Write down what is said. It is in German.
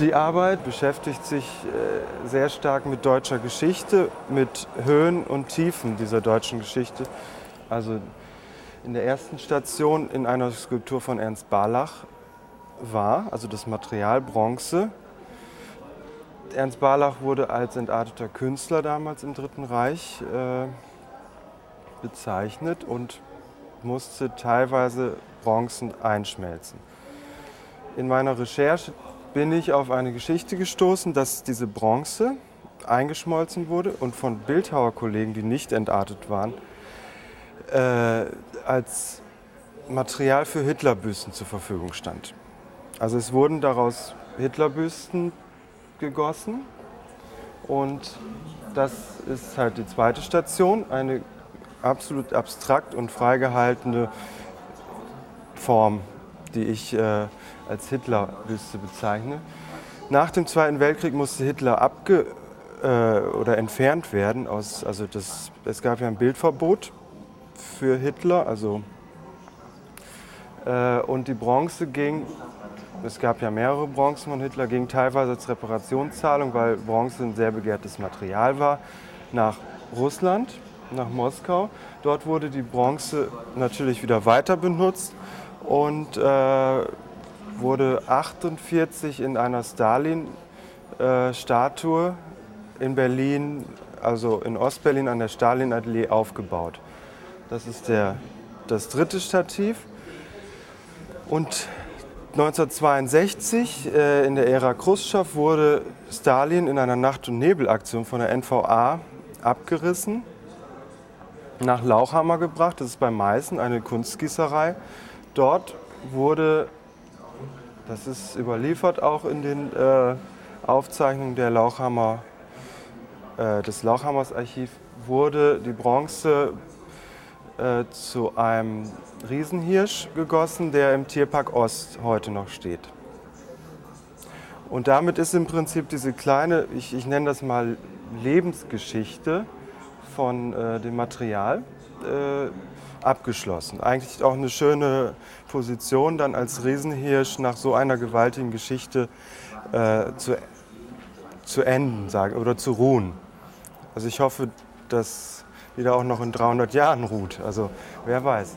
Die Arbeit beschäftigt sich äh, sehr stark mit deutscher Geschichte, mit Höhen und Tiefen dieser deutschen Geschichte. Also in der ersten Station in einer Skulptur von Ernst Barlach war, also das Material Bronze. Ernst Barlach wurde als entarteter Künstler damals im Dritten Reich äh, bezeichnet und musste teilweise Bronzen einschmelzen. In meiner Recherche bin ich auf eine Geschichte gestoßen, dass diese Bronze eingeschmolzen wurde und von Bildhauerkollegen, die nicht entartet waren, äh, als Material für Hitlerbüsten zur Verfügung stand. Also es wurden daraus Hitlerbüsten gegossen und das ist halt die zweite Station, eine absolut abstrakt und freigehaltene Form, die ich äh, als Hitlerbüste bezeichne. Nach dem Zweiten Weltkrieg musste Hitler abge äh, oder entfernt werden. Aus, also das, es gab ja ein Bildverbot für Hitler. Also, äh, und die Bronze ging, es gab ja mehrere Bronzen von Hitler, ging teilweise als Reparationszahlung, weil Bronze ein sehr begehrtes Material war, nach Russland, nach Moskau. Dort wurde die Bronze natürlich wieder weiter benutzt und äh, wurde 48 in einer Stalin-Statue in Berlin, also in Ostberlin an der Stalin-Allee aufgebaut. Das ist der, das dritte Stativ. Und 1962, äh, in der Ära Khrushchev, wurde Stalin in einer Nacht- und Nebelaktion von der NVA abgerissen, nach Lauchhammer gebracht. Das ist bei Meißen eine Kunstgießerei. Dort wurde das ist überliefert auch in den äh, Aufzeichnungen der Lauchhammer, äh, des Lauchhammers Archiv, wurde die Bronze äh, zu einem Riesenhirsch gegossen, der im Tierpark Ost heute noch steht. Und damit ist im Prinzip diese kleine, ich, ich nenne das mal Lebensgeschichte von äh, dem Material äh, abgeschlossen. Eigentlich auch eine schöne Position, dann als Riesenhirsch nach so einer gewaltigen Geschichte äh, zu, zu enden sagen, oder zu ruhen. Also ich hoffe, dass die da auch noch in 300 Jahren ruht. Also wer weiß.